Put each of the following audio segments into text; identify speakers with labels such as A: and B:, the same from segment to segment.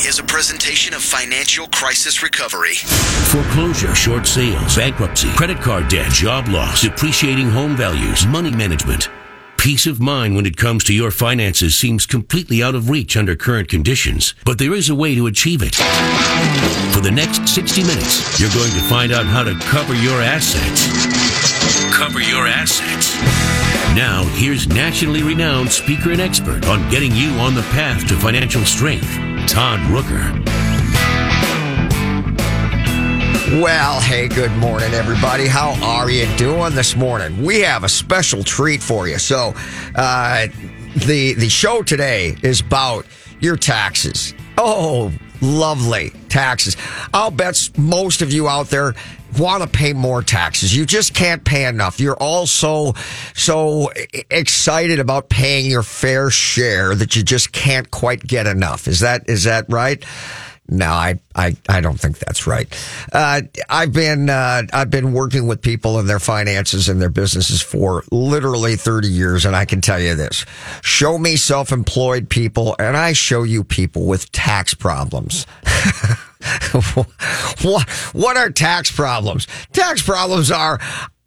A: is a presentation of Financial Crisis Recovery.
B: Foreclosure, short sales, bankruptcy, credit card debt, job loss, depreciating home values, money management. Peace of mind when it comes to your finances seems completely out of reach under current conditions, but there is a way to achieve it. For the next 60 minutes, you're going to find out how to cover your assets. Cover your assets. Now, here's nationally renowned speaker and expert on getting you on the path to financial strength, Todd Rooker.
C: Well, hey, good morning, everybody. How are you doing this morning? We have a special treat for you. So, uh, the the show today is about your taxes. Oh, lovely taxes. I'll bet most of you out there want to pay more taxes. You just can't pay enough. You're all so, so excited about paying your fair share that you just can't quite get enough. Is that, is that right? No, I, I, I don't think that's right. Uh, I've been, uh, I've been working with people and their finances and their businesses for literally 30 years. And I can tell you this, show me self-employed people and I show you people with tax problems. what, what are tax problems? Tax problems are,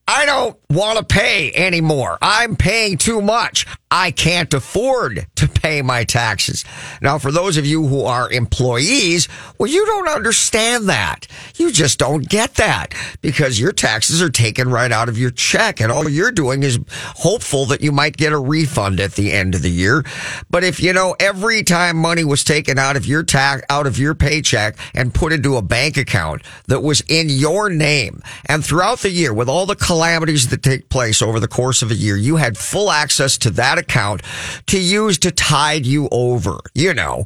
C: I don't want to pay anymore. I'm paying too much. I can't afford to pay my taxes. Now, for those of you who are employees, well, you don't understand that. You just don't get that because your taxes are taken right out of your check and all you're doing is hopeful that you might get a refund at the end of the year. But if you know every time money was taken out of your tax, out of your paycheck and put into a bank account that was in your name and throughout the year with all the calamities that take place over the course of a year, you had full access to that account to use to tide you over, you know.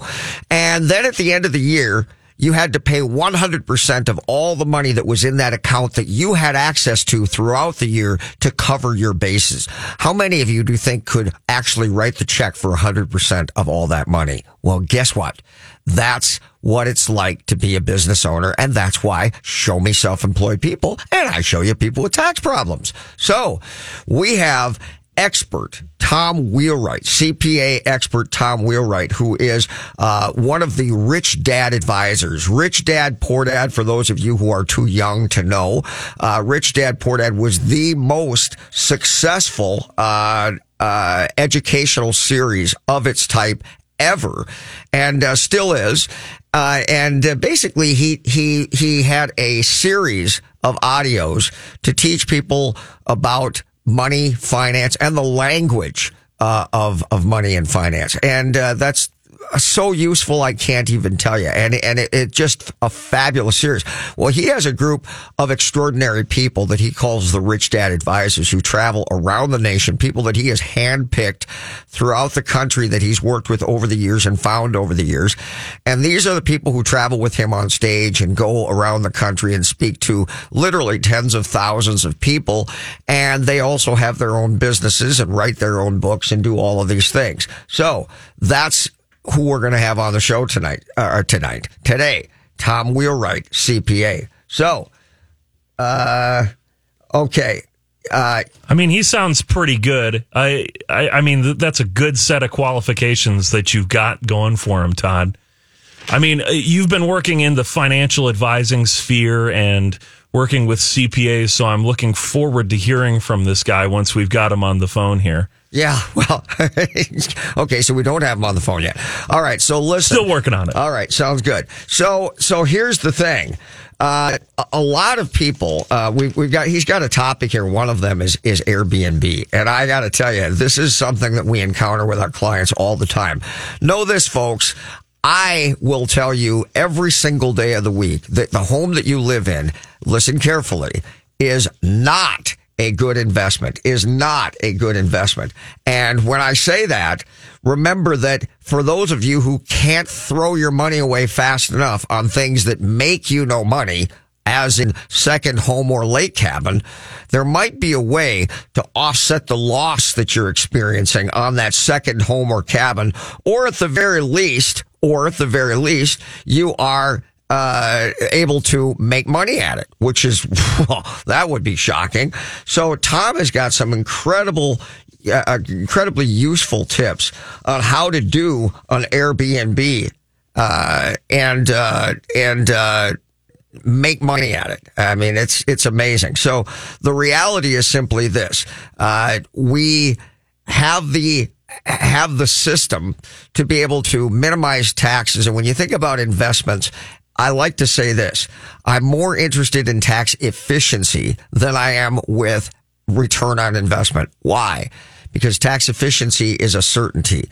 C: And then at the end of the year, you had to pay 100% of all the money that was in that account that you had access to throughout the year to cover your bases. How many of you do you think could actually write the check for 100% of all that money? Well, guess what? That's what it's like to be a business owner. And that's why show me self-employed people and I show you people with tax problems. So we have expert Tom Wheelwright, CPA expert Tom Wheelwright, who is uh, one of the Rich Dad advisors. Rich Dad Poor Dad, for those of you who are too young to know, uh, Rich Dad Poor Dad was the most successful uh, uh educational series of its type ever, and uh, still is. Uh, and basically, he he he had a series of audios to teach people about money, finance, and the language uh, of of money and finance. And uh, that's so useful I can't even tell you. And and it, it, just a fabulous series. Well, he has a group of extraordinary people that he calls the Rich Dad Advisors who travel around the nation, people that he has handpicked throughout the country that he's worked with over the years and found over the years. And these are the people who travel with him on stage and go around the country and speak to literally tens of thousands of people. And they also have their own businesses and write their own books and do all of these things. So that's who we're going to have on the show tonight, uh, or tonight, today, Tom Wheelwright, CPA. So, uh, okay. Uh,
D: I mean, he sounds pretty good. I, I, I mean, th- that's a good set of qualifications that you've got going for him, Todd. I mean, uh, you've been working in the financial advising sphere and working with CPAs, so I'm looking forward to hearing from this guy once we've got him on the phone here.
C: Yeah, well, okay, so we don't have him on the phone yet. All right, so listen.
D: Still working on it.
C: All right, sounds good. So, so here's the thing. Uh, a lot of people, uh, we, we've got, he's got a topic here. One of them is, is Airbnb. And I got to tell you, this is something that we encounter with our clients all the time. Know this, folks. I will tell you every single day of the week that the home that you live in, listen carefully, is not a good investment, is not a good investment. And when I say that, remember that for those of you who can't throw your money away fast enough on things that make you no money, as in second home or lake cabin, there might be a way to offset the loss that you're experiencing on that second home or cabin, or at the very least, or at the very least, you are uh, able to make money at it, which is, that would be shocking. So Tom has got some incredible, uh, incredibly useful tips on how to do an Airbnb uh, and uh, and uh, make money at it. I mean, it's it's amazing. So the reality is simply this: uh, we have the have the system to be able to minimize taxes. And when you think about investments, I like to say this: I'm more interested in tax efficiency than I am with return on investment. Why? Because tax efficiency is a certainty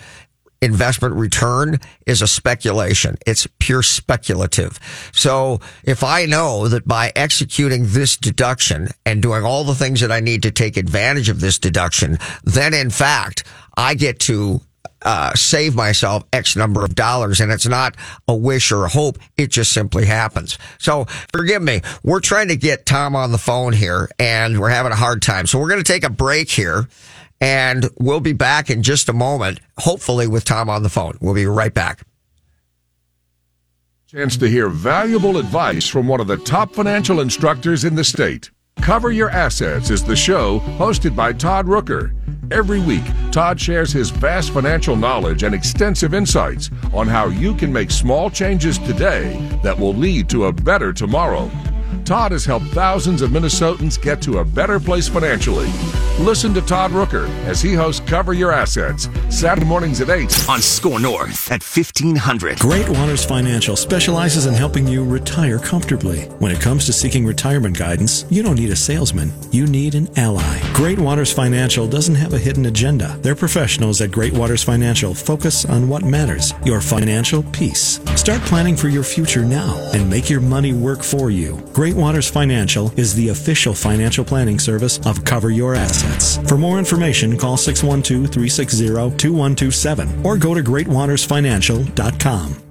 C: investment return is a speculation. It's pure speculative. So if I know that by executing this deduction and doing all the things that I need to take advantage of this deduction, then in fact, I get to uh, save myself X number of dollars. And it's not a wish or a hope. It just simply happens. So forgive me. We're trying to get Tom on the phone here and we're having a hard time. So we're going to take a break here. And we'll be back in just a moment, hopefully with Tom on the phone. We'll be right back.
E: Chance to hear valuable advice from one of the top financial instructors in the state. Cover Your Assets is the show hosted by Todd Rooker. Every week, Todd shares his vast financial knowledge and extensive insights on how you can make small changes today that will lead to a better tomorrow. Todd has helped thousands of Minnesotans get to a better place financially. Listen to Todd Rooker as he hosts Cover Your Assets, Saturday mornings at 8
A: on Score North at 1500.
F: Great Waters Financial specializes in helping you retire comfortably. When it comes to seeking retirement guidance, you don't need a salesman, you need an ally. Great Waters Financial doesn't have a hidden agenda. Their professionals at Great Waters Financial focus on what matters your financial peace. Start planning for your future now and make your money work for you. Great Waters Financial is the official financial planning service of Cover Your Assets. For more information, call 612 360 2127 or go to greatwatersfinancial.com.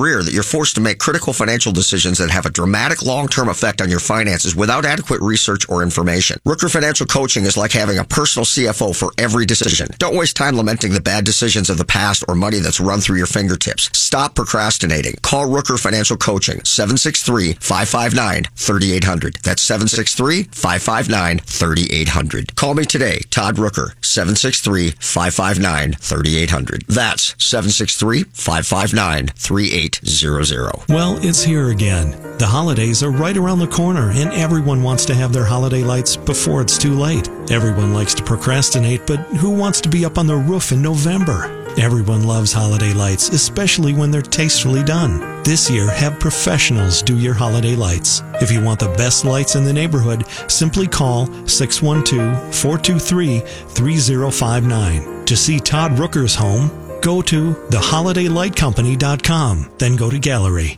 C: that you're forced to make critical financial decisions that have a dramatic long-term effect on your finances without adequate research or information. Rooker Financial Coaching is like having a personal CFO for every decision. Don't waste time lamenting the bad decisions of the past or money that's run through your fingertips. Stop procrastinating. Call Rooker Financial Coaching 763-559-3800. That's 763-559-3800. Call me today, Todd Rooker 763-559-3800. That's 763-559-3800.
F: Well, it's here again. The holidays are right around the corner, and everyone wants to have their holiday lights before it's too late. Everyone likes to procrastinate, but who wants to be up on the roof in November? Everyone loves holiday lights, especially when they're tastefully done. This year, have professionals do your holiday lights. If you want the best lights in the neighborhood, simply call 612 423 3059. To see Todd Rooker's home, go to theholidaylightcompany.com, then go to gallery.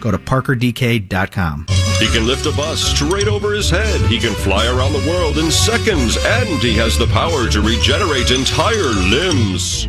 G: Go to parkerdk.com.
H: He can lift a bus straight over his head. He can fly around the world in seconds, and he has the power to regenerate entire limbs.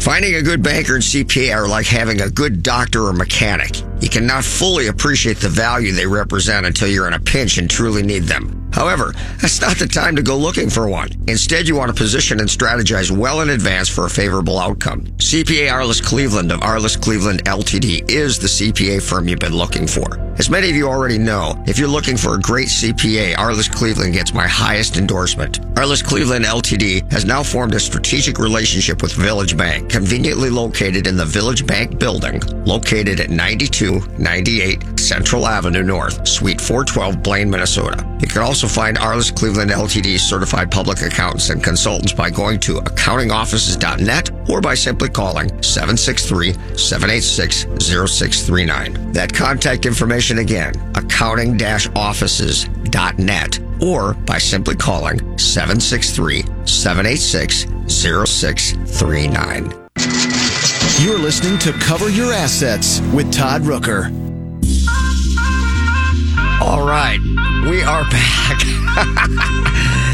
C: Finding a good banker and CPA are like having a good doctor or mechanic. You cannot fully appreciate the value they represent until you're in a pinch and truly need them. However, that's not the time to go looking for one. Instead, you want to position and strategize well in advance for a favorable outcome. CPA Arliss Cleveland of Arliss Cleveland LTD is the CPA firm you've been looking for. As many of you already know, if you're looking for a great CPA, Arliss Cleveland gets my highest endorsement. Arliss Cleveland LTD has now formed a strategic relationship with Village Bank, conveniently located in the Village Bank building, located at 9298 Central Avenue North, Suite 412, Blaine, Minnesota. You can also find Arliss Cleveland LTD certified public accountants and consultants by going to accountingoffices.net or by simply calling 763-786-0639. That contact information again, accounting-offices.net or by simply calling 763-786-0639.
I: You're listening to Cover Your Assets with Todd Rooker.
C: All right, we are back.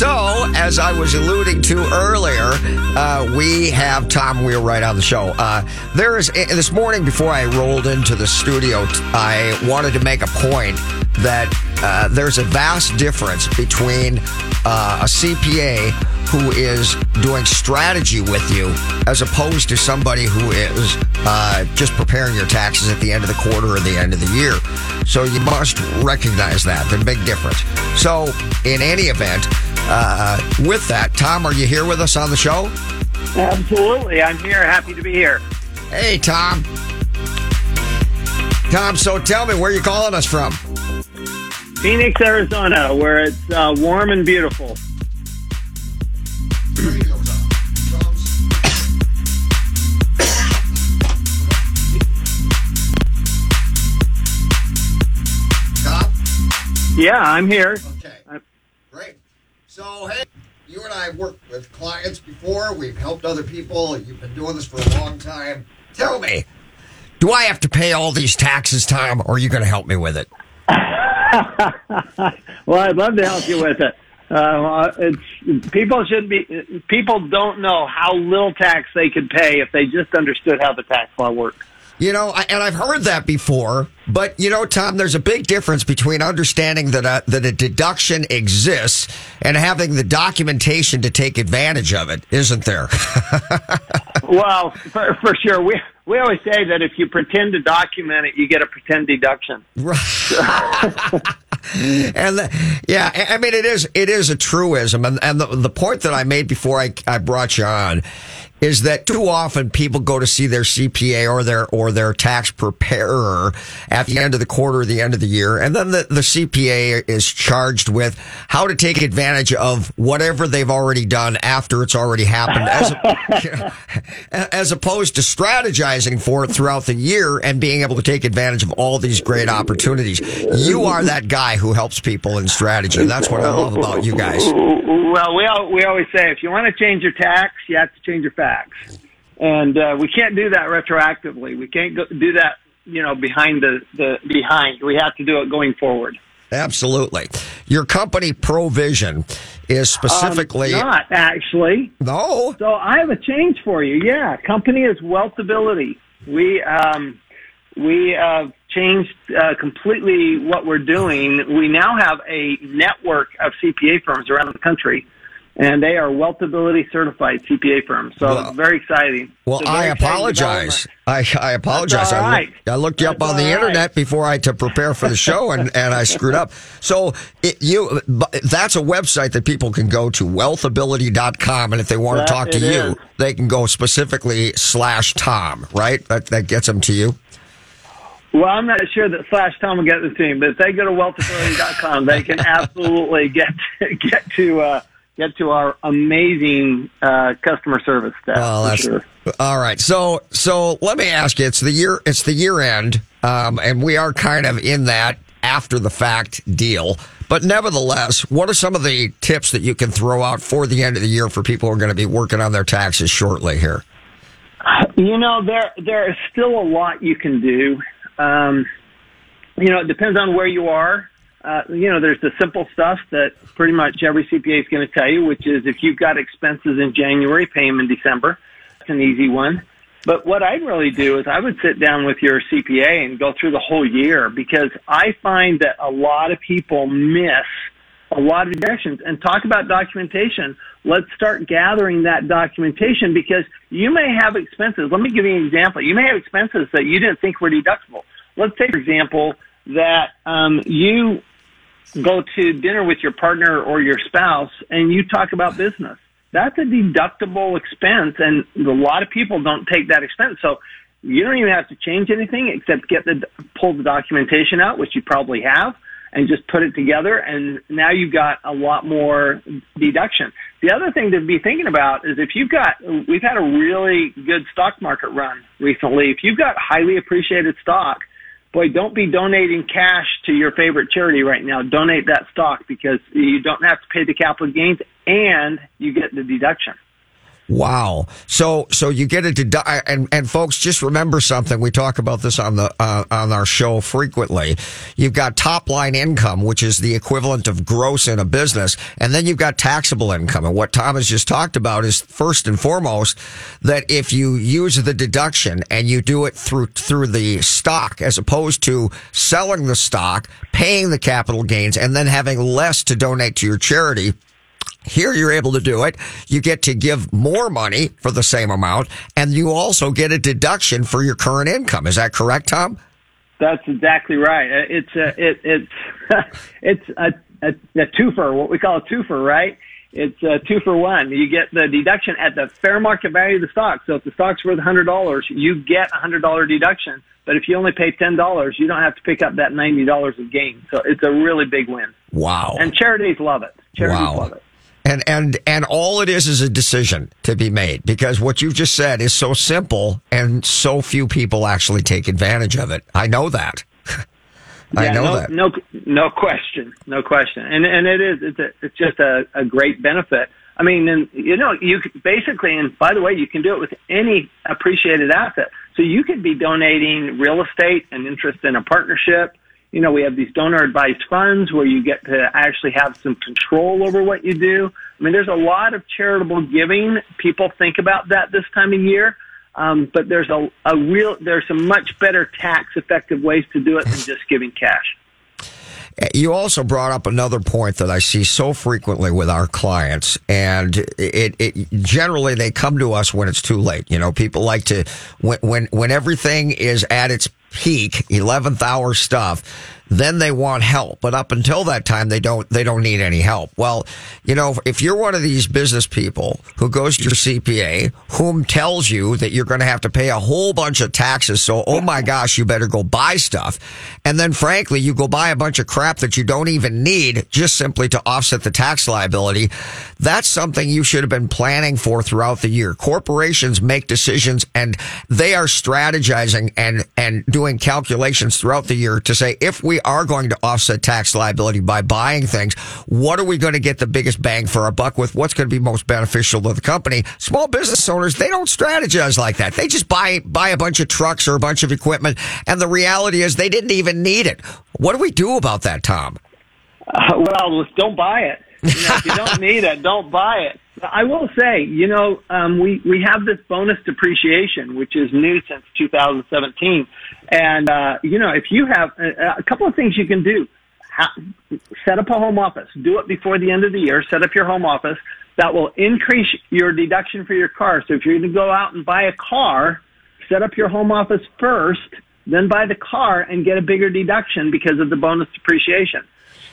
C: so, as I was alluding to earlier, uh, we have Tom Wheelwright on the show. Uh, there is this morning before I rolled into the studio, I wanted to make a point that uh, there's a vast difference between uh, a CPA who is doing strategy with you as opposed to somebody who is uh, just preparing your taxes at the end of the quarter or the end of the year. So you must recognize that. The big difference. So, in any event, uh, with that, Tom, are you here with us on the show?
J: Absolutely. I'm here. Happy to be here.
C: Hey, Tom. Tom, so tell me, where are you calling us from?
J: Phoenix, Arizona, where it's uh, warm and beautiful. Yeah, I'm here.
C: Okay. Great. So, hey, you and I have worked with clients before. We've helped other people. You've been doing this for a long time. Tell me, do I have to pay all these taxes, Tom, or are you going to help me with it?
J: well, I'd love to help you with it. Uh, it's people should be people don't know how little tax they could pay if they just understood how the tax law works.
C: You know, I, and I've heard that before, but you know, Tom, there's a big difference between understanding that a, that a deduction exists and having the documentation to take advantage of it, isn't there?
J: well, for, for sure, we we always say that if you pretend to document it, you get a pretend deduction.
C: Right. and the, yeah, I mean, it is it is a truism, and and the, the point that I made before I I brought you on is that too often people go to see their CPA or their or their tax preparer at the end of the quarter the end of the year, and then the, the CPA is charged with how to take advantage of whatever they've already done after it's already happened, as, as opposed to strategizing for it throughout the year and being able to take advantage of all these great opportunities. You are that guy who helps people in strategy. That's what I love about you guys.
J: Well, we we always say if you want to change your tax, you have to change your facts, and uh, we can't do that retroactively. We can't go, do that, you know, behind the the behind. We have to do it going forward.
C: Absolutely. Your company Provision is specifically
J: um, not actually.
C: No.
J: So I have a change for you. Yeah, company is Wealthability. We um, we uh, changed uh, completely what we're doing. We now have a network of CPA firms around the country and they are Wealthability certified CPA firms. So
C: Well-
J: very exciting.
C: Well,
J: very
C: I
J: exciting
C: apologize. I, I apologize. I,
J: right.
C: looked, I looked you up
J: That's
C: on the
J: right.
C: internet before I to prepare for the show, and, and I screwed up. So it, you, that's a website that people can go to wealthability.com, and if they want
J: That
C: to talk to you,
J: is.
C: they can go specifically slash Tom. Right? That that gets them to you.
J: Well, I'm not sure that Slash Tom will get the team, but if they go to wealthability.com, they can absolutely get get to uh, get to our amazing uh, customer service staff. For
C: that's
J: sure.
C: all right. So, so let me ask you. It's the year. It's the year end, um, and we are kind of in that after the fact deal. But nevertheless, what are some of the tips that you can throw out for the end of the year for people who are going to be working on their taxes shortly here?
J: You know, there there is still a lot you can do. Um, you know, it depends on where you are. Uh, you know, there's the simple stuff that pretty much every CPA is going to tell you, which is if you've got expenses in January, pay them in December. It's an easy one. But what I'd really do is I would sit down with your CPA and go through the whole year because I find that a lot of people miss a lot of deductions and talk about documentation. Let's start gathering that documentation because you may have expenses. Let me give you an example. You may have expenses that you didn't think were deductible. Let's say, for example, that um, you go to dinner with your partner or your spouse and you talk about business. That's a deductible expense, and a lot of people don't take that expense. So you don't even have to change anything except get the pull the documentation out, which you probably have, and just put it together. And now you've got a lot more deduction. The other thing to be thinking about is if you've got, we've had a really good stock market run recently. If you've got highly appreciated stock, boy, don't be donating cash to your favorite charity right now. Donate that stock because you don't have to pay the capital gains and you get the deduction.
C: Wow. So, so you get a dedu- and and folks, just remember something. We talk about this on the uh, on our show frequently. You've got top line income, which is the equivalent of gross in a business, and then you've got taxable income. And what Tom has just talked about is first and foremost that if you use the deduction and you do it through through the stock as opposed to selling the stock, paying the capital gains, and then having less to donate to your charity. Here you're able to do it. You get to give more money for the same amount, and you also get a deduction for your current income. Is that correct, Tom?
J: That's exactly right. Uh, It's a, it, it's it's a, a, a twofer, what we call a twofer, right? It's a two for one. You get the deduction at the fair market value of the stock. So if the stock's worth hundred dollars, you get a hundred dollar deduction. But if you only pay ten dollars, you don't have to pick up that ninety dollars of gain. So it's a really big win.
C: Wow.
J: And charities love it. Charities
C: Wow.
J: love it.
C: And and and all it is is a decision to be made because what you've just said is so simple and so few people actually take advantage of it. I know that. I
J: Yeah,
C: know
J: no,
C: that.
J: No, no question, no question, and and it is. It's a, it's just a, a great benefit. I mean, and you know, you basically, and by the way, you can do it with any appreciated asset. So you could be donating real estate and interest in a partnership. You know, we have these donor advised funds where you get to actually have some control over what you do. I mean, there's a lot of charitable giving. People think about that this time of year. Um, but there's a, a real, there's some much better tax effective ways to do it than just giving cash.
C: You also brought up another point that I see so frequently with our clients, and it, it generally they come to us when it's too late. You know, people like to when when when everything is at its peak, eleventh hour stuff. Then they want help, but up until that time, they don't they don't need any help. Well, you know, if you're one of these business people who goes to your CPA, whom tells you that you're going to have to pay a whole bunch of taxes, so oh my gosh, you better go buy stuff, and then frankly, you go buy a bunch of crap that you don't even need just simply to offset the tax liability. That's something you should have been planning for throughout the year. Corporations make decisions and they are strategizing and and doing calculations throughout the year to say if we are going to offset tax liability by buying things, what are we going to get the biggest bang for our buck with? What's going to be most beneficial to the company? Small business owners, they don't strategize like that. They just buy buy a bunch of trucks or a bunch of equipment, and the reality is they didn't even need it. What do we do about that, Tom?
J: Uh, well, don't buy it. You know, if you don't need it, don't buy it. I will say, you know, um, we we have this bonus depreciation, which is new since 2017, and uh, you know, if you have a, a couple of things you can do. Ha- set up a home office. Do it before the end of the year. Set up your home office. that will increase your deduction for your car. So if you're going to go out and buy a car, set up your home office first, then buy the car and get a bigger deduction because of the bonus depreciation.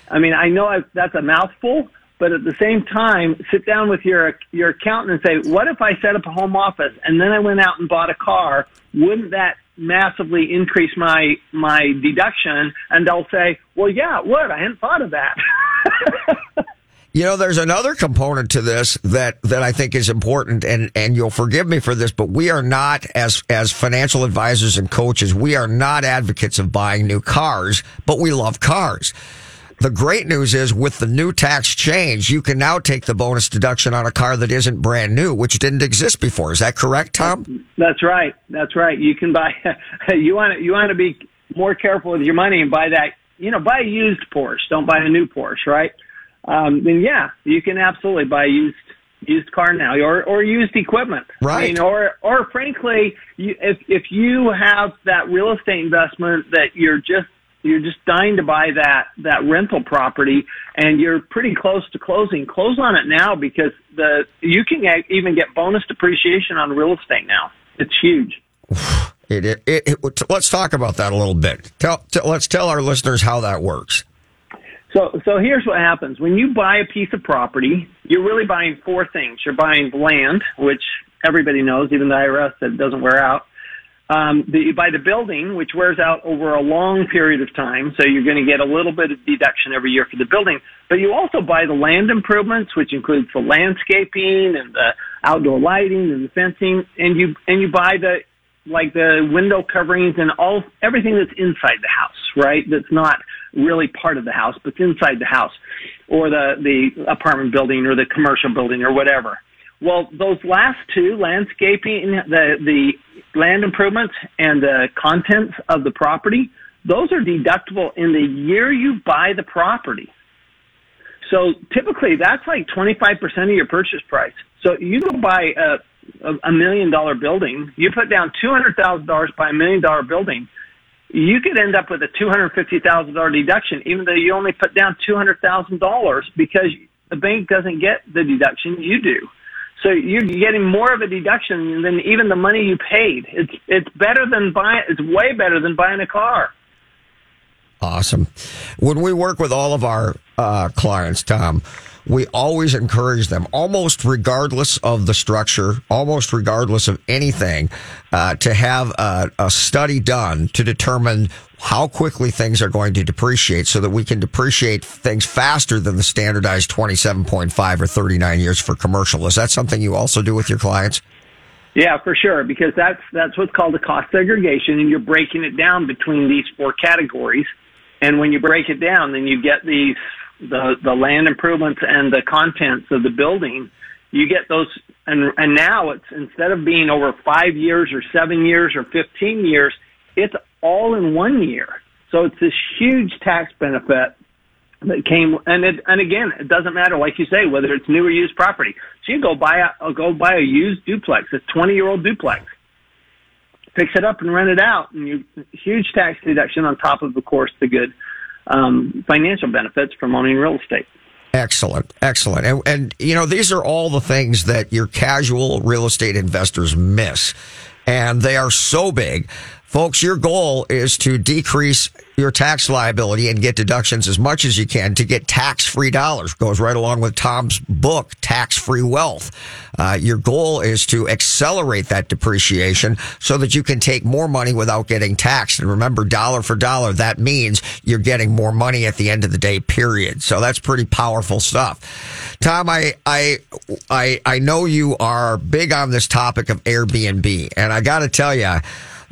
J: I mean, I know I, that's a mouthful, but at the same time, sit down with your your accountant and say, "What if I set up a home office and then I went out and bought a car? Wouldn't that massively increase my my deduction?" And they'll say, "Well, yeah, it would. I hadn't thought of that."
C: You know, there's another component to this that, that I think is important and, and you'll forgive me for this, but we are not as, as financial advisors and coaches, we are not advocates of buying new cars, but we love cars. The great news is with the new tax change, you can now take the bonus deduction on a car that isn't brand new, which didn't exist before. Is that correct, Tom?
J: That's right. That's right. You can buy, you want to, you want to be more careful with your money and buy that, you know, buy a used Porsche. Don't buy a new Porsche, right? um, then yeah, you can absolutely buy used used car now or or used equipment.
C: Right.
J: I mean, or or frankly, you, if if you have that real estate investment that you're just you're just dying to buy that that rental property and you're pretty close to closing close on it now because the you can even get bonus depreciation on real estate now it's huge
C: it, it, it, let's talk about that a little bit tell, tell let's tell our listeners how that works
J: so, so here's what happens. When you buy a piece of property, you're really buying four things. You're buying land, which everybody knows, even the IRS that doesn't wear out. Um, the, buy the building, which wears out over a long period of time, so you're going to get a little bit of deduction every year for the building. But you also buy the land improvements, which includes the landscaping and the outdoor lighting and the fencing, and you and you buy the like the window coverings and all everything that's inside the house, right? That's not really part of the house, but it's inside the house or the the apartment building or the commercial building or whatever. Well, those last two, landscaping, the the land improvements and the contents of the property, those are deductible in the year you buy the property. So typically that's like 25% of your purchase price. So you go buy a a million dollar building, you put down two hundred thousand dollars by a million dollar building, you could end up with a two hundred fifty thousand dollar deduction, even though you only put down two hundred thousand dollars because the bank doesn't get the deduction you do. So you're getting more of a deduction than even the money you paid. It's it's better than buying. It's way better than buying a car.
C: Awesome. When we work with all of our uh, clients, Tom, we always encourage them, almost regardless of the structure, almost regardless of anything, uh, to have a, a study done to determine how quickly things are going to depreciate so that we can depreciate things faster than the standardized 27.5 or 39 years for commercial. Is that something you also do with your clients?
J: Yeah, for sure, because that's that's what's called a cost segregation, and you're breaking it down between these four categories. And when you break it down, then you get these the the land improvements and the contents of the building, you get those. And and now it's instead of being over five years or seven years or fifteen years, it's all in one year. So it's this huge tax benefit that came. And it, and again, it doesn't matter, like you say, whether it's new or used property. So you go buy a go buy a used duplex, a twenty year old duplex fix it up and rent it out, and you huge tax deduction on top of, of course, the good um, financial benefits from owning real estate.
C: Excellent, excellent, and, and you know these are all the things that your casual real estate investors miss, and they are so big. Folks, your goal is to decrease your tax liability and get deductions as much as you can to get tax free dollars. Goes right along with Tom's book, Tax Free Wealth. Uh, your goal is to accelerate that depreciation so that you can take more money without getting taxed. And remember, dollar for dollar, that means you're getting more money at the end of the day, period. So that's pretty powerful stuff. Tom, I, I, I, I know you are big on this topic of Airbnb, and I got to tell you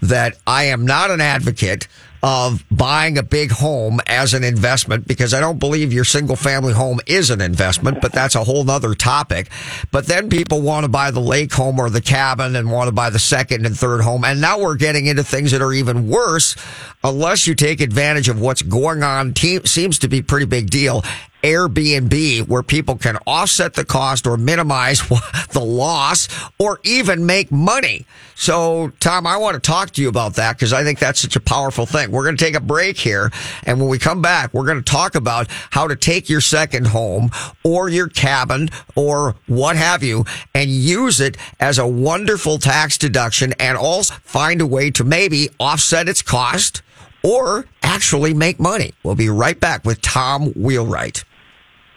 C: that I am not an advocate of buying a big home as an investment because I don't believe your single family home is an investment, but that's a whole nother topic. But then people want to buy the lake home or the cabin and want to buy the second and third home. And now we're getting into things that are even worse unless you take advantage of what's going on. Team seems to be pretty big deal. Airbnb where people can offset the cost or minimize the loss or even make money. So, Tom, I want to talk to you about that because I think that's such a powerful thing. We're going to take a break here. And when we come back, we're going to talk about how to take your second home or your cabin or what have you and use it as a wonderful tax deduction and also find a way to maybe offset its cost or actually make money. We'll be right back with Tom Wheelwright.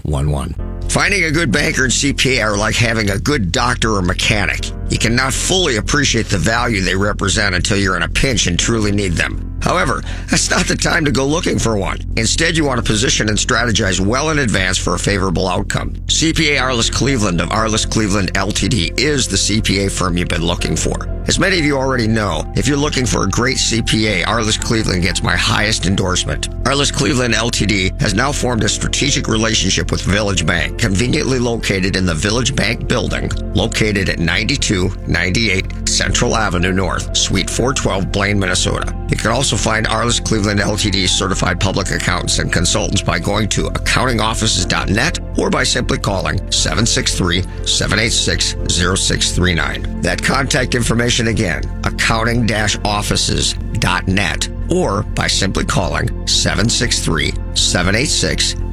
C: 651-227-2711. Finding a good banker and CPA are like having a good doctor or mechanic. You cannot fully appreciate the value they represent until you're in a pinch and truly need them. However, that's not the time to go looking for one. Instead, you want to position and strategize well in advance for a favorable outcome. CPA Arliss Cleveland of Arliss Cleveland LTD is the CPA firm you've been looking for. As many of you already know, if you're looking for a great CPA, Arliss Cleveland gets my highest endorsement. Arliss Cleveland LTD has now formed a strategic relationship with Village Bank, conveniently located in the Village Bank building, located at 9298 Central Avenue North, Suite 412, Blaine, Minnesota. You can also find Arliss Cleveland LTD certified public accountants and consultants by going to accountingoffices.net or by simply calling 763-786-0639. That contact information again, accounting-offices.net or by simply calling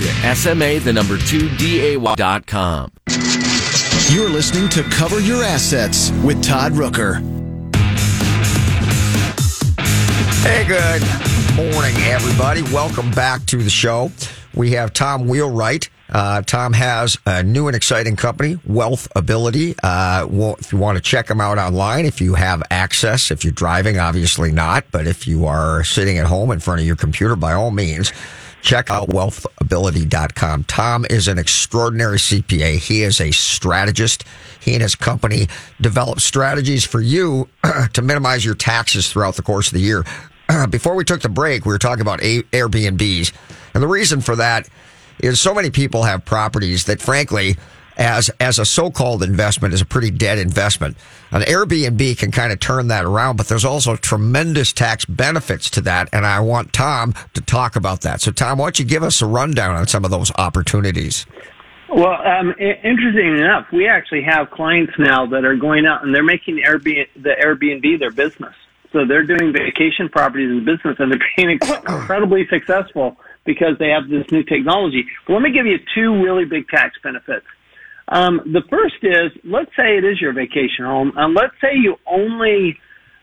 K: to SMA the number 2 DAY.com.
I: You're listening to Cover Your Assets with Todd Rooker.
C: Hey, good morning, everybody. Welcome back to the show. We have Tom Wheelwright. Uh, Tom has a new and exciting company, Wealth Ability. Uh, well, if you want to check them out online, if you have access, if you're driving, obviously not, but if you are sitting at home in front of your computer, by all means, check out wealthability.com. Tom is an extraordinary CPA. He is a strategist. He and his company develop strategies for you to minimize your taxes throughout the course of the year. Before we took the break, we were talking about Airbnbs. And the reason for that is so many people have properties that frankly, as as a so-called investment is a pretty dead investment. An Airbnb can kind of turn that around, but there's also tremendous tax benefits to that, and I want Tom to talk about that. So, Tom, why don't you give us a rundown on some of those opportunities?
J: Well, um, interesting enough, we actually have clients now that are going out and they're making Airbnb, the Airbnb their business. So they're doing vacation properties as business and they're being incredibly successful because they have this new technology. But let me give you two really big tax benefits. Um, the first is, let's say it is your vacation home, and let's say you only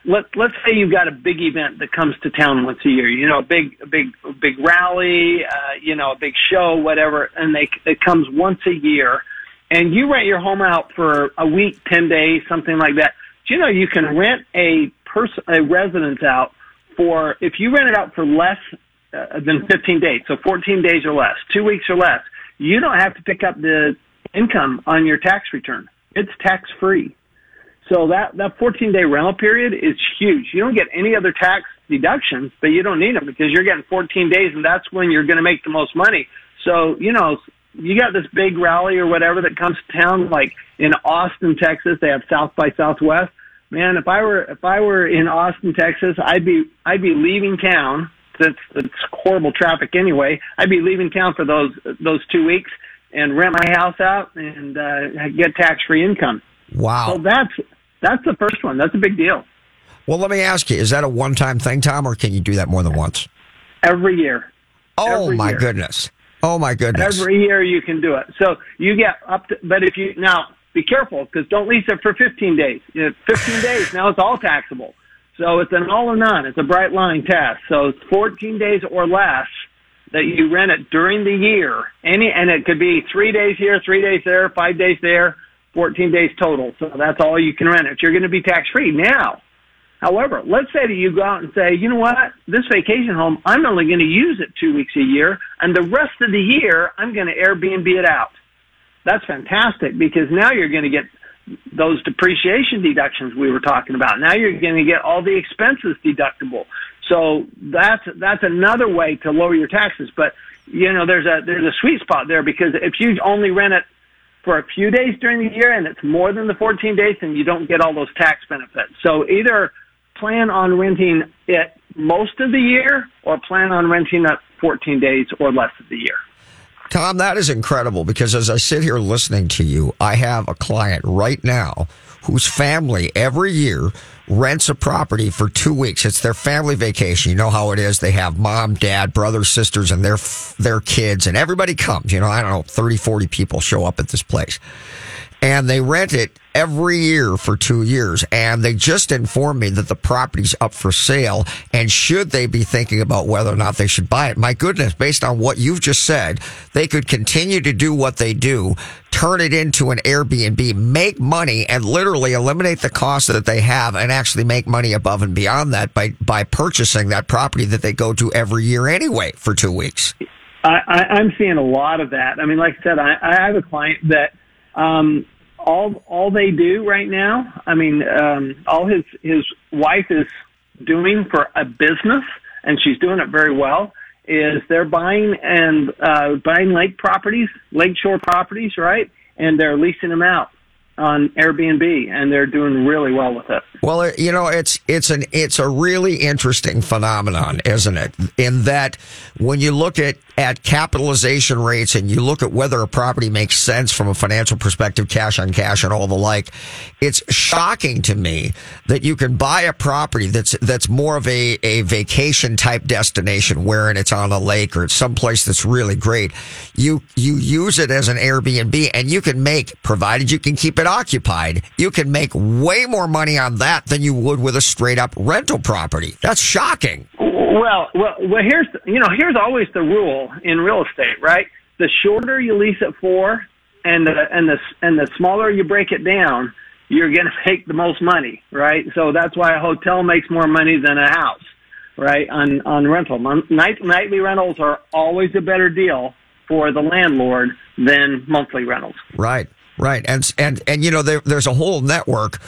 J: let let's say you've got a big event that comes to town once a year. You know, a big a big a big rally, uh, you know, a big show, whatever, and they it comes once a year, and you rent your home out for a week, ten days, something like that. Do you know you can rent a person a residence out for if you rent it out for less uh, than 15 days, so 14 days or less, two weeks or less, you don't have to pick up the income on your tax return. It's tax free. So that, that 14 day rental period is huge. You don't get any other tax deductions, but you don't need them because you're getting 14 days and that's when you're going to make the most money. So, you know, you got this big rally or whatever that comes to town, like in Austin, Texas, they have South by Southwest. Man, if I were, if I were in Austin, Texas, I'd be, I'd be leaving town. That's, that's horrible traffic anyway. I'd be leaving town for those, those two weeks and rent my house out and, uh, get tax free income.
C: Wow.
J: So that's, that's the first one. That's a big deal.
C: Well, let me ask you: Is that a one-time thing, Tom, or can you do that more than once?
J: Every year.
C: Oh
J: Every
C: my
J: year.
C: goodness! Oh my goodness!
J: Every year you can do it. So you get up to, but if you, now be careful because don't lease it for 15 days. You know, 15 days, now it's all taxable. So it's an all or none. It's a bright line test. So 14 days or less that you rent it during the year. Any, and it could be three days here, three days there, five days there, 14 days total. So that's all you can rent it. You're going to be tax free. Now, however, let's say that you go out and say, you know what, this vacation home, I'm only going to use it two weeks a year and the rest of the year I'm going to Airbnb it out. That's fantastic because now you're going to get those depreciation deductions we were talking about. Now you're going to get all the expenses deductible. So that's that's another way to lower your taxes. But you know, there's a there's a sweet spot there because if you only rent it for a few days during the year and it's more than the 14 days, then you don't get all those tax benefits. So either plan on renting it most of the year or plan on renting it 14 days or less of the year.
C: Tom, that is incredible because as I sit here listening to you, I have a client right now whose family every year rents a property for two weeks. It's their family vacation. You know how it is. They have mom, dad, brothers, sisters, and their, their kids and everybody comes. You know, I don't know, 30, 40 people show up at this place and they rent it every year for two years. And they just informed me that the property's up for sale. And should they be thinking about whether or not they should buy it? My goodness, based on what you've just said, they could continue to do what they do, turn it into an Airbnb, make money and literally eliminate the cost that they have and actually make money above and beyond that by, by purchasing that property that they go to every year anyway for two weeks.
J: I, I, I'm seeing a lot of that. I mean, like I said, I, I have a client that um, all all they do right now. I mean, um, all his his wife is doing for a business, and she's doing it very well. Is they're buying and uh, buying lake properties, lakeshore properties, right? And they're leasing them out. on Airbnb, and they're doing really well with it.
C: Well, you know, it's it's an it's a really interesting phenomenon, isn't it? In that when you look at at capitalization rates and you look at whether a property makes sense from a financial perspective, cash on cash and all the like, it's shocking to me that you can buy a property that's that's more of a a vacation type destination wherein it's on a lake or it's someplace that's really great. You you use it as an Airbnb and you can make provided you can keep it occupied, you can make way more money on that than you would with a straight up rental property. That's shocking.
J: Well, well, well. Here's you know here's always the rule in real estate, right? The shorter you lease it for, and the and the and the smaller you break it down, you're going to make the most money, right? So that's why a hotel makes more money than a house, right? On on rental, night nightly rentals are always a better deal for the landlord than monthly rentals.
C: Right, right, and and and you know there, there's a whole network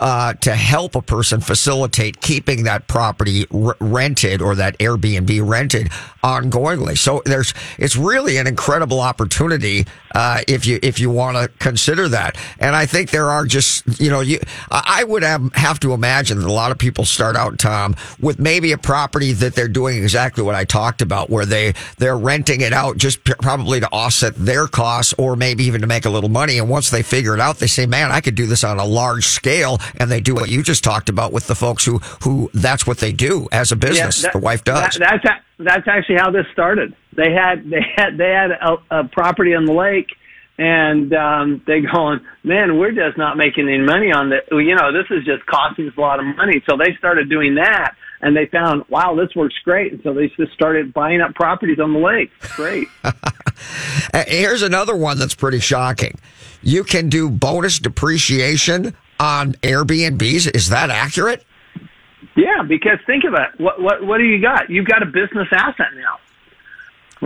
C: uh, to help a person facilitate keeping that property r- rented or that Airbnb rented ongoingly. So there's it's really an incredible opportunity uh, if you if you want to consider that. And I think there are just you know you I would have, have to imagine that a lot of people start out Tom with maybe a property that they're doing exactly what I talked about, where they they're renting it out just p- probably to offset their costs or maybe even to make a little money. And once they figure it out, they say, "Man, I could do this on a large scale." And they do what you just talked about with the folks who who that's what they do as a business.
J: that-
C: the wife does.
J: That, that's that's actually how this started. They had they had they had a, a property on the lake, and um, they going, man, we're just not making any money on this. You know, this is just costing us a lot of money. So they started doing that, and they found, wow, this works great. And so they just started buying up properties on the lake. Great.
C: Here's another one that's pretty shocking. You can do bonus depreciation on Airbnbs. Is that accurate?
J: Yeah, because think of it. What what what do you got? You've got a business asset now,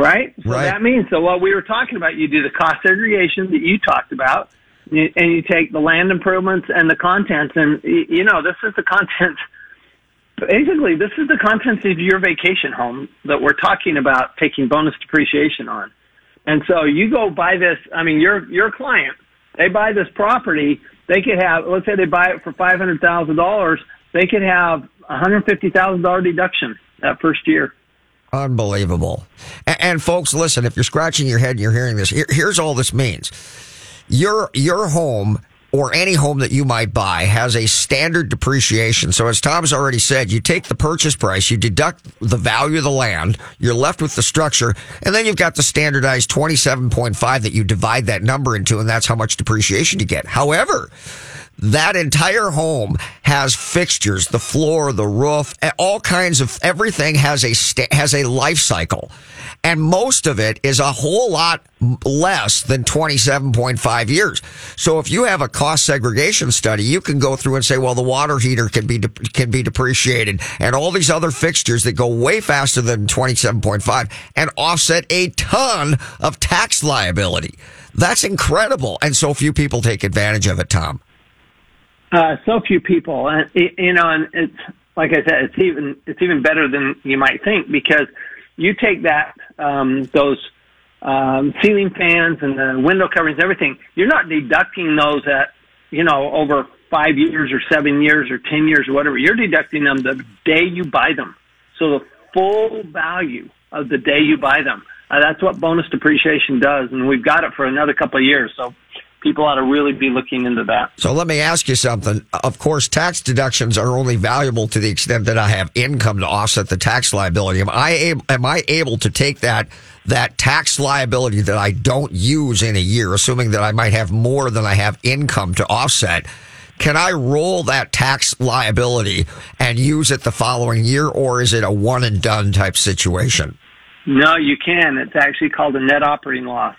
J: right? So
C: Right.
J: that means so what we were talking about. You do the cost segregation that you talked about, and you take the land improvements and the contents, and you know this is the content. Basically, this is the contents of your vacation home that we're talking about taking bonus depreciation on. And so you go buy this. I mean, your your client, they buy this property. They could have, let's say, they buy it for five hundred thousand dollars. They could have hundred fifty thousand dollar deduction that first year.
C: Unbelievable. And, and folks, listen, if you're scratching your head and you're hearing this, here, here's all this means. Your, your home or any home that you might buy has a standard depreciation. So as Tom's already said, you take the purchase price, you deduct the value of the land, you're left with the structure, and then you've got the standardized 27.5 that you divide that number into, and that's how much depreciation you get. However, that entire home has fixtures, the floor, the roof, all kinds of everything has a sta- has a life cycle. And most of it is a whole lot less than 27.5 years. So if you have a cost segregation study, you can go through and say, well, the water heater can be, de- can be depreciated and all these other fixtures that go way faster than 27.5 and offset a ton of tax liability. That's incredible. And so few people take advantage of it, Tom.
J: Uh, so few people, and you know, and it's like I said, it's even it's even better than you might think because you take that um, those um, ceiling fans and the window coverings, everything. You're not deducting those at you know over five years or seven years or ten years or whatever. You're deducting them the day you buy them. So the full value of the day you buy them. Uh, that's what bonus depreciation does, and we've got it for another couple of years. So people ought to really be looking into that.
C: So let me ask you something. Of course, tax deductions are only valuable to the extent that I have income to offset the tax liability. Am I able, am I able to take that that tax liability that I don't use in a year, assuming that I might have more than I have income to offset? Can I roll that tax liability and use it the following year, or is it a one and done type situation?
J: No, you can. It's actually called a net operating loss.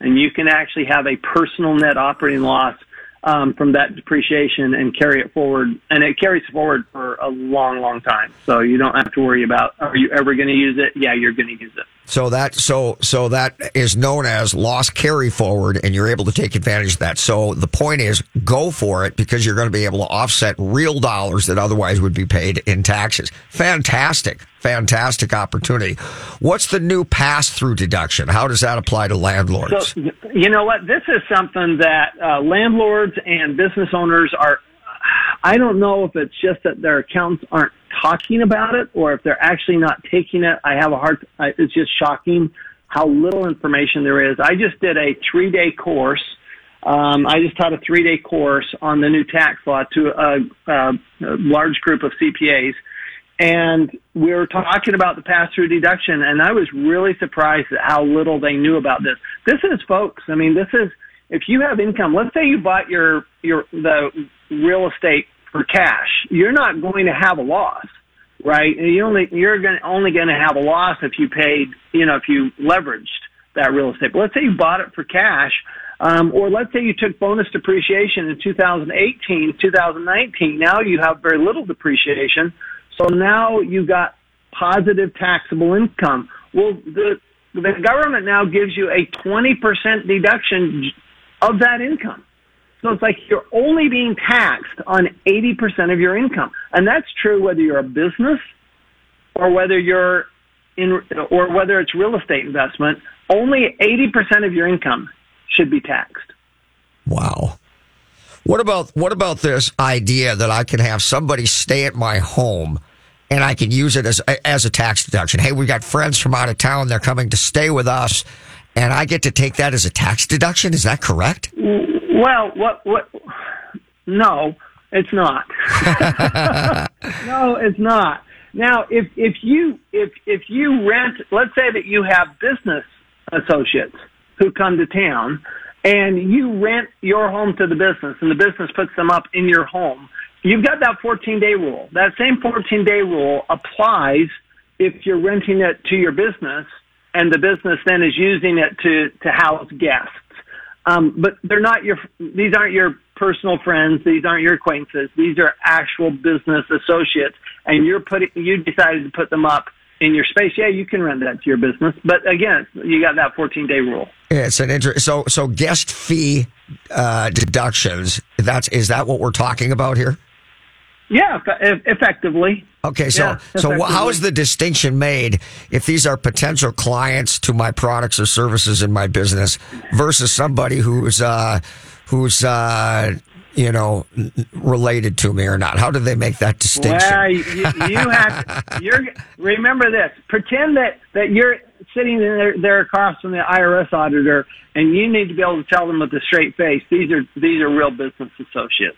J: And you can actually have a personal net operating loss um, from that depreciation and carry it forward. And it carries forward for a long, long time. So you don't have to worry about, are you ever going to use it? Yeah, you're going to use it.
C: So that so so that is known as loss carry forward, and you're able to take advantage of that. So the point is, go for it because you're going to be able to offset real dollars that otherwise would be paid in taxes. Fantastic, fantastic opportunity. What's the new pass through deduction? How does that apply to landlords?
J: So, you know what? This is something that uh, landlords and business owners are. I don't know if it's just that their accountants aren't talking about it or if they're actually not taking it. I have a hard. It's just shocking how little information there is. I just did a three day course. Um, I just taught a three day course on the new tax law to a, a, a large group of CPAs. And we were talking about the pass through deduction, and I was really surprised at how little they knew about this. This is, folks, I mean, this is, if you have income, let's say you bought your, your, the real estate for cash, you're not going to have a loss, right? You only you're going only going to have a loss if you paid, you know, if you leveraged that real estate. But let's say you bought it for cash, um, or let's say you took bonus depreciation in 2018, 2019. Now you have very little depreciation, so now you got positive taxable income. Well, the the government now gives you a 20% deduction of that income. So it's like you're only being taxed on 80% of your income. And that's true whether you're a business or whether you're in, or whether it's real estate investment. Only 80% of your income should be taxed.
C: Wow. What about, what about this idea that I can have somebody stay at my home and I can use it as, as a tax deduction? Hey, we got friends from out of town. They're coming to stay with us and I get to take that as a tax deduction. Is that correct?
J: Mm, Well, what what? No, it's not. no, it's not. Now, if if you if if you rent, let's say that you have business associates who come to town, and you rent your home to the business, and the business puts them up in your home. You've got that 14 day rule. That same 14 day rule applies if you're renting it to your business, and the business then is using it to to house guests. Um, but they're not your, these aren't your personal friends. These aren't your acquaintances. These are actual business associates. And you're putting, you decided to put them up in your space. Yeah, you can rent that to your business. But again, you got that 14 day rule.
C: It's an inter- so, so guest fee, uh, deductions. That's, is that what we're talking about here?
J: Yeah, effectively.
C: Okay, so yeah, so how is the distinction made if these are potential clients to my products or services in my business versus somebody who's uh, who's uh, you know related to me or not? How do they make that distinction?
J: Well, you, you have you're remember this. Pretend that that you're sitting there, there across from the IRS auditor, and you need to be able to tell them with a straight face these are these are real business associates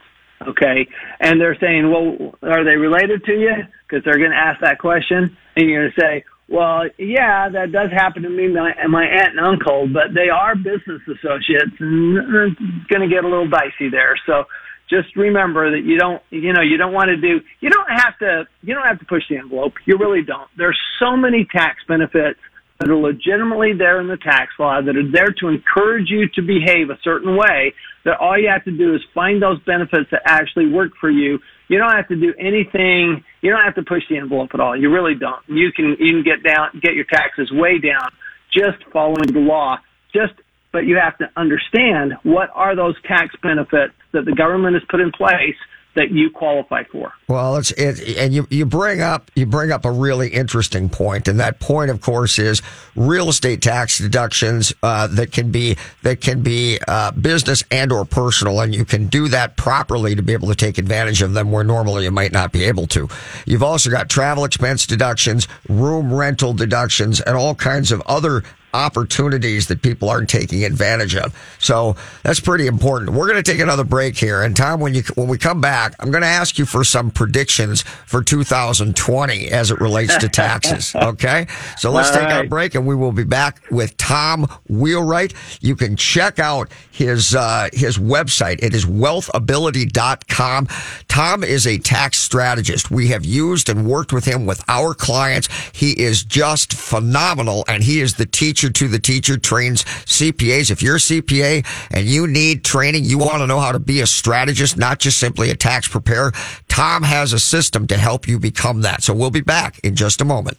J: okay? And they're saying, well, are they related to you? Because they're going to ask that question, and you're going to say, well, yeah, that does happen to me my, and my aunt and uncle, but they are business associates, and it's going to get a little dicey there. So just remember that you don't, you know, you don't want to do, you don't have to, you don't have to push the envelope. You really don't. There's so many tax benefits that are legitimately there in the tax law that are there to encourage you to behave a certain way that all you have to do is find those benefits that actually work for you. You don't have to do anything. You don't have to push the envelope at all. You really don't. You can you can get down get your taxes way down just following the law. Just but you have to understand what are those tax benefits that the government has put in place that you qualify for.
C: Well, it's it, and you you bring up you bring up a really interesting point, and that point, of course, is real estate tax deductions uh, that can be that can be uh, business and or personal, and you can do that properly to be able to take advantage of them where normally you might not be able to. You've also got travel expense deductions, room rental deductions, and all kinds of other opportunities that people aren't taking advantage of. So that's pretty important. We're going to take another break here. And Tom, when you, when we come back, I'm going to ask you for some predictions for 2020 as it relates to taxes. Okay. So let's All take right. our break and we will be back with Tom Wheelwright. You can check out his, uh, his website. It is wealthability.com. Tom is a tax strategist. We have used and worked with him with our clients. He is just phenomenal and he is the teacher teacher to the teacher trains CPAs. If you're a CPA and you need training, you want to know how to be a strategist, not just simply a tax preparer, Tom has a system to help you become that. So we'll be back in just a moment.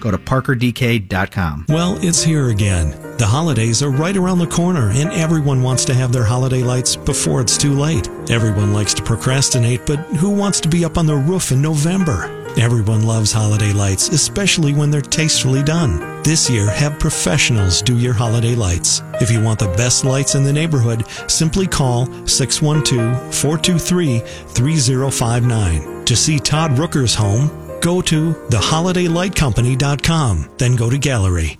G: Go to parkerdk.com.
F: Well, it's here again. The holidays are right around the corner, and everyone wants to have their holiday lights before it's too late. Everyone likes to procrastinate, but who wants to be up on the roof in November? Everyone loves holiday lights, especially when they're tastefully done. This year, have professionals do your holiday lights. If you want the best lights in the neighborhood, simply call 612 423 3059. To see Todd Rooker's home, go to theholiday.lightcompany.com, then go to gallery.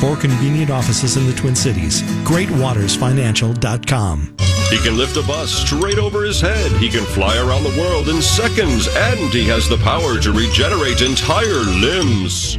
F: Four convenient offices in the Twin Cities. GreatWatersFinancial.com.
H: He can lift a bus straight over his head. He can fly around the world in seconds. And he has the power to regenerate entire limbs.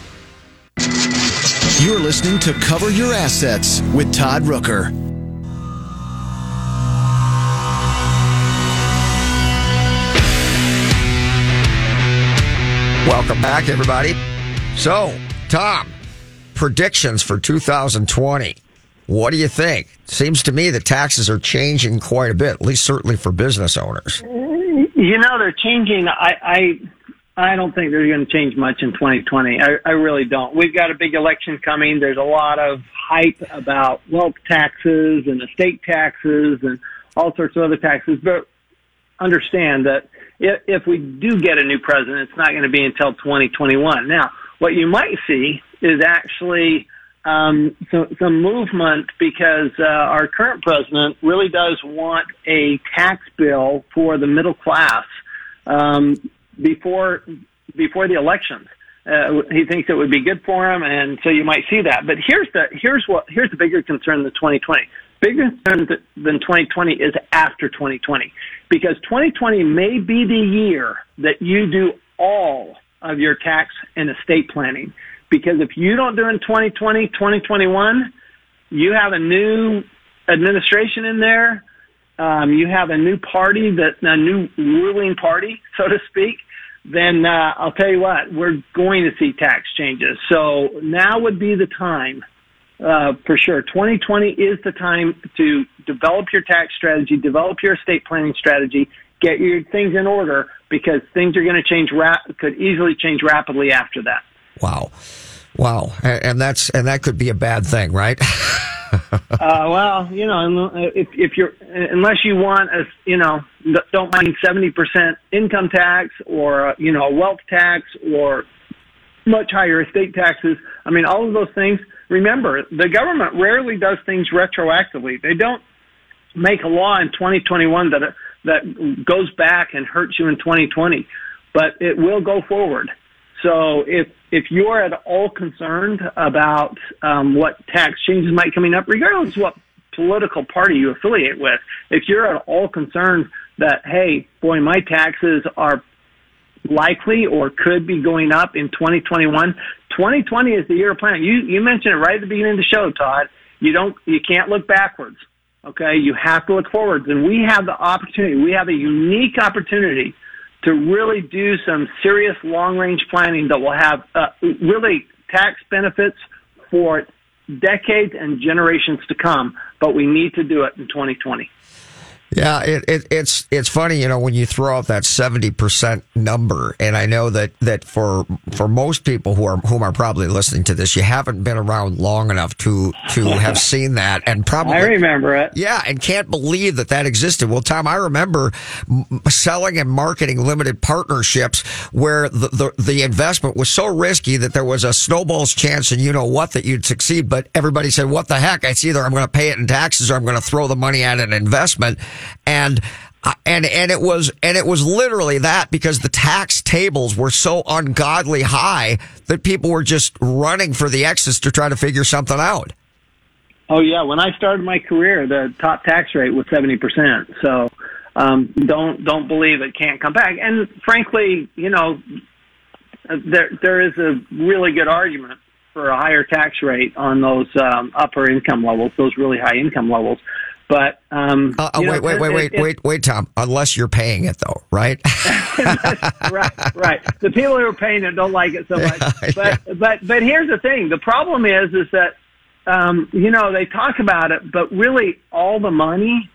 I: You're listening to Cover Your Assets with Todd Rooker.
C: Welcome back, everybody. So, Tom, predictions for 2020. What do you think? Seems to me the taxes are changing quite a bit, at least certainly for business owners.
J: You know, they're changing. I, I I don't think they're going to change much in 2020. I, I really don't. We've got a big election coming. There's a lot of hype about wealth taxes and estate taxes and all sorts of other taxes. But understand that if, if we do get a new president, it's not going to be until 2021. Now, what you might see is actually um, some, some movement because uh, our current president really does want a tax bill for the middle class um, before before the elections. Uh, he thinks it would be good for him, and so you might see that. But here's the here's what here's the bigger concern than 2020. Bigger concern than 2020 is after 2020, because 2020 may be the year that you do all of your tax and estate planning. Because if you don't do it in 2020, 2021, you have a new administration in there. Um, you have a new party that a new ruling party, so to speak. Then uh, I'll tell you what, we're going to see tax changes. So now would be the time uh, for sure. 2020 is the time to develop your tax strategy, develop your estate planning strategy, get your things in order because things are going to change. Rap- could easily change rapidly after that.
C: Wow, wow, and that's and that could be a bad thing, right?
J: uh, well, you know, if if you're unless you want a you know don't mind seventy percent income tax or you know wealth tax or much higher estate taxes. I mean, all of those things remember, the government rarely does things retroactively. They don't make a law in 2021 that that goes back and hurts you in 2020, but it will go forward. So if if you're at all concerned about um, what tax changes might coming up, regardless of what political party you affiliate with, if you're at all concerned that hey, boy, my taxes are likely or could be going up in 2021. 2020 is the year of planning. You you mentioned it right at the beginning of the show, Todd. You don't you can't look backwards. Okay, you have to look forwards, and we have the opportunity. We have a unique opportunity to really do some serious long range planning that will have uh, really tax benefits for decades and generations to come. But we need to do it in 2020.
C: Yeah, it, it, it's it's funny, you know, when you throw out that seventy percent number, and I know that, that for for most people who are whom are probably listening to this, you haven't been around long enough to to have seen that, and probably
J: I remember it.
C: Yeah, and can't believe that that existed. Well, Tom, I remember selling and marketing limited partnerships where the, the the investment was so risky that there was a snowball's chance, and you know what, that you'd succeed. But everybody said, "What the heck? It's either I'm going to pay it in taxes or I'm going to throw the money at an investment." And uh, and and it was and it was literally that because the tax tables were so ungodly high that people were just running for the exits to try to figure something out.
J: Oh yeah, when I started my career, the top tax rate was seventy percent. So um, don't don't believe it can't come back. And frankly, you know, there there is a really good argument for a higher tax rate on those um, upper income levels, those really high income levels. But um,
C: uh, uh, wait, wait, wait, wait, wait, wait, Tom. Unless you're paying it, though, right?
J: right, right. The people who are paying it don't like it so much. But yeah. but but here's the thing. The problem is is that um, you know they talk about it, but really all the money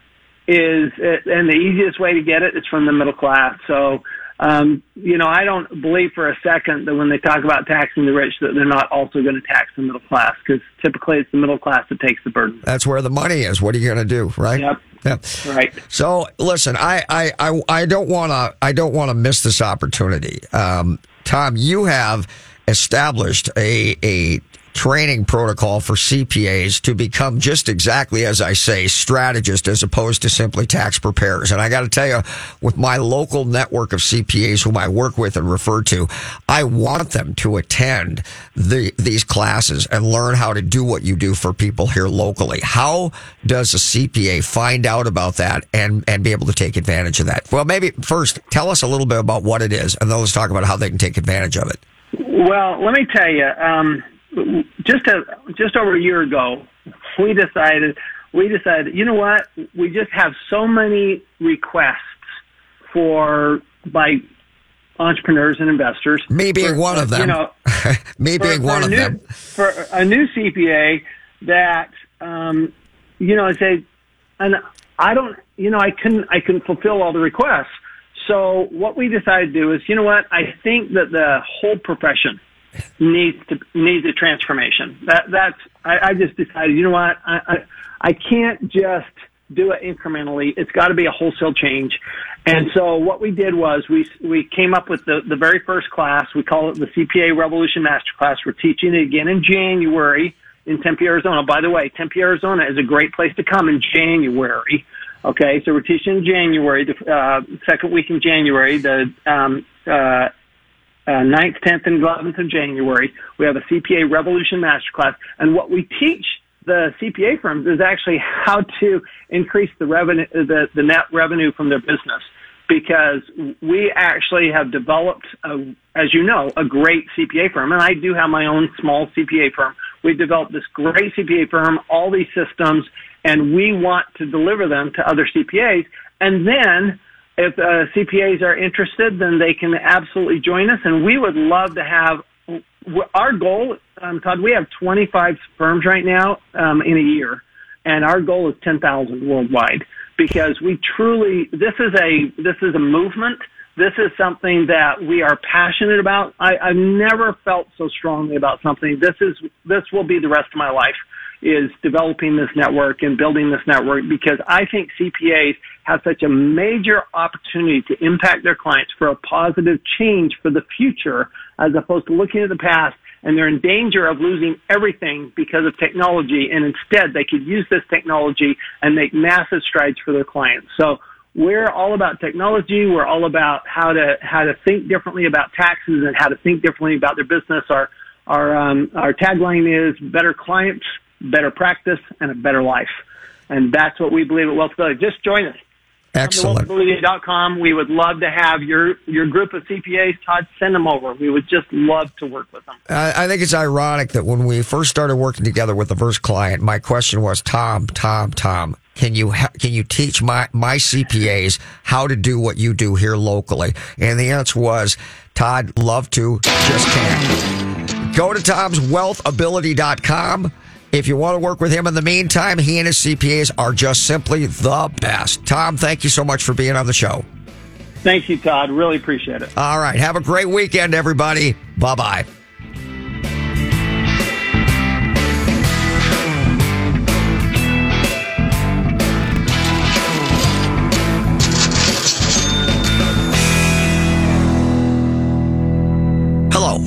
J: is and the easiest way to get it is from the middle class. So um, you know, I don't believe for a second that when they talk about taxing the rich that they're not also going to tax the middle class because typically it's the middle class that takes the burden.
C: That's where the money is. What are you going to do, right?
J: Yep.
C: Yep.
J: Right.
C: So listen, I I I, I don't want to I don't want to miss this opportunity. Um, Tom, you have established a a training protocol for CPAs to become just exactly as I say, strategist as opposed to simply tax preparers. And I got to tell you, with my local network of CPAs whom I work with and refer to, I want them to attend the, these classes and learn how to do what you do for people here locally. How does a CPA find out about that and, and be able to take advantage of that? Well, maybe first tell us a little bit about what it is and then let's talk about how they can take advantage of it.
J: Well, let me tell you, um, just a, just over a year ago, we decided we decided you know what we just have so many requests for by entrepreneurs and investors.
C: Me being
J: for,
C: one of them.
J: You know,
C: me being one of
J: new,
C: them
J: for a new CPA that um, you know I say, and I don't you know I couldn't I couldn't fulfill all the requests. so what we decided to do is, you know what? I think that the whole profession needs to needs a transformation. That that's I, I just decided, you know what? I, I I can't just do it incrementally. It's got to be a wholesale change. And so what we did was we we came up with the the very first class. We call it the CPA Revolution Masterclass. We're teaching it again in January in Tempe, Arizona. By the way, Tempe, Arizona is a great place to come in January. Okay, so we're teaching in January, the uh, second week in January, the um, uh, uh, 9th, 10th, and 11th of January. We have a CPA Revolution Masterclass, and what we teach the CPA firms is actually how to increase the revenue, the, the net revenue from their business. Because we actually have developed, a, as you know, a great CPA firm, and I do have my own small CPA firm. We developed this great CPA firm, all these systems, and we want to deliver them to other CPAs. And then, if uh, CPAs are interested, then they can absolutely join us. And we would love to have our goal, um, Todd, we have 25 firms right now um, in a year, and our goal is 10,000 worldwide because we truly this is a this is a movement. This is something that we are passionate about. I, I've never felt so strongly about something. This is this will be the rest of my life is developing this network and building this network because I think CPAs have such a major opportunity to impact their clients for a positive change for the future as opposed to looking at the past and they're in danger of losing everything because of technology and instead they could use this technology and make massive strides for their clients. So we're all about technology. We're all about how to how to think differently about taxes and how to think differently about their business. Our our um, our tagline is better clients, better practice, and a better life. And that's what we believe at Wealthability. Just join us.
C: Excellent.
J: Wealthability.com. We would love to have your, your group of CPAs. Todd, send them over. We would just love to work with them.
C: I, I think it's ironic that when we first started working together with the first client, my question was, Tom, Tom, Tom, can you can you teach my my CPAs how to do what you do here locally? And the answer was, Todd, love to, just can't. Go to tomswealthability.com. If you want to work with him in the meantime, he and his CPAs are just simply the best. Tom, thank you so much for being on the show.
J: Thank you, Todd. Really appreciate it.
C: All right. Have a great weekend, everybody. Bye bye.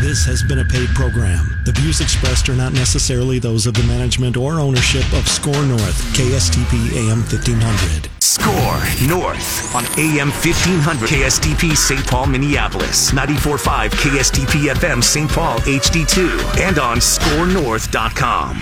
F: This has been a paid program. The views expressed are not necessarily those of the management or ownership of SKOR North, KSTP AM 1500.
A: SKOR North on AM 1500 KSTP St. Paul, Minneapolis, 94.5 KSTP FM St. Paul HD2, and on skornorth.com.